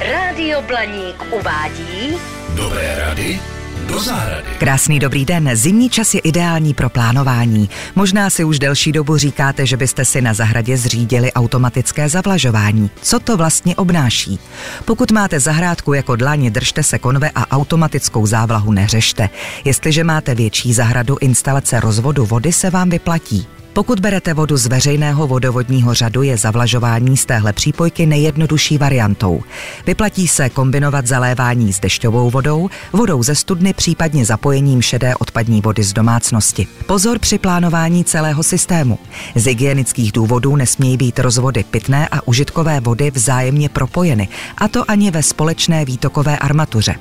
Rádio Blaník uvádí Dobré rady do zahrady. Krásný dobrý den. Zimní čas je ideální pro plánování. Možná si už delší dobu říkáte, že byste si na zahradě zřídili automatické zavlažování. Co to vlastně obnáší? Pokud máte zahrádku jako dlaně, držte se konve a automatickou závlahu neřešte. Jestliže máte větší zahradu, instalace rozvodu vody se vám vyplatí. Pokud berete vodu z veřejného vodovodního řadu, je zavlažování z téhle přípojky nejjednodušší variantou. Vyplatí se kombinovat zalévání s dešťovou vodou, vodou ze studny, případně zapojením šedé odpadní vody z domácnosti. Pozor při plánování celého systému. Z hygienických důvodů nesmějí být rozvody pitné a užitkové vody vzájemně propojeny, a to ani ve společné výtokové armatuře.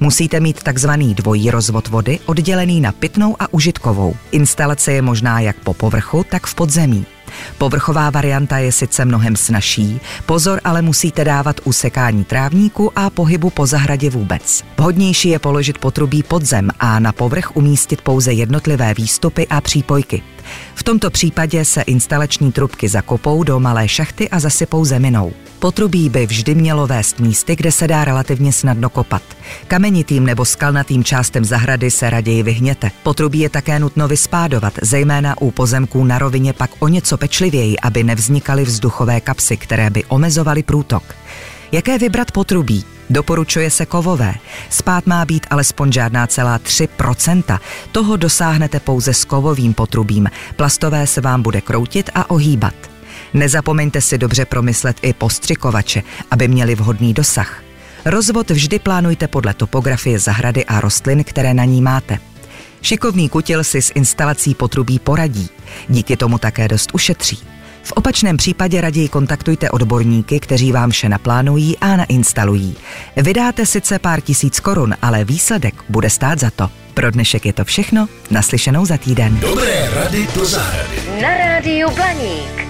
Musíte mít takzvaný dvojí rozvod vody oddělený na pitnou a užitkovou. Instalace je možná jak po povrchu, tak v podzemí. Povrchová varianta je sice mnohem snažší, pozor ale musíte dávat usekání trávníku a pohybu po zahradě vůbec. Vhodnější je položit potrubí pod zem a na povrch umístit pouze jednotlivé výstupy a přípojky. V tomto případě se instalační trubky zakopou do malé šachty a zasypou zeminou. Potrubí by vždy mělo vést místy, kde se dá relativně snadno kopat. Kamenitým nebo skalnatým částem zahrady se raději vyhněte. Potrubí je také nutno vyspádovat, zejména u pozemků na rovině pak o něco pečlivěji, aby nevznikaly vzduchové kapsy, které by omezovaly průtok. Jaké vybrat potrubí? Doporučuje se kovové. Spát má být alespoň žádná celá 3%. Toho dosáhnete pouze s kovovým potrubím. Plastové se vám bude kroutit a ohýbat. Nezapomeňte si dobře promyslet i postřikovače, aby měli vhodný dosah. Rozvod vždy plánujte podle topografie zahrady a rostlin, které na ní máte. Šikovný kutil si s instalací potrubí poradí. Díky tomu také dost ušetří. V opačném případě raději kontaktujte odborníky, kteří vám vše naplánují a nainstalují. Vydáte sice pár tisíc korun, ale výsledek bude stát za to. Pro dnešek je to všechno, naslyšenou za týden. Dobré rady do zahrady. na Rádiu Blaník.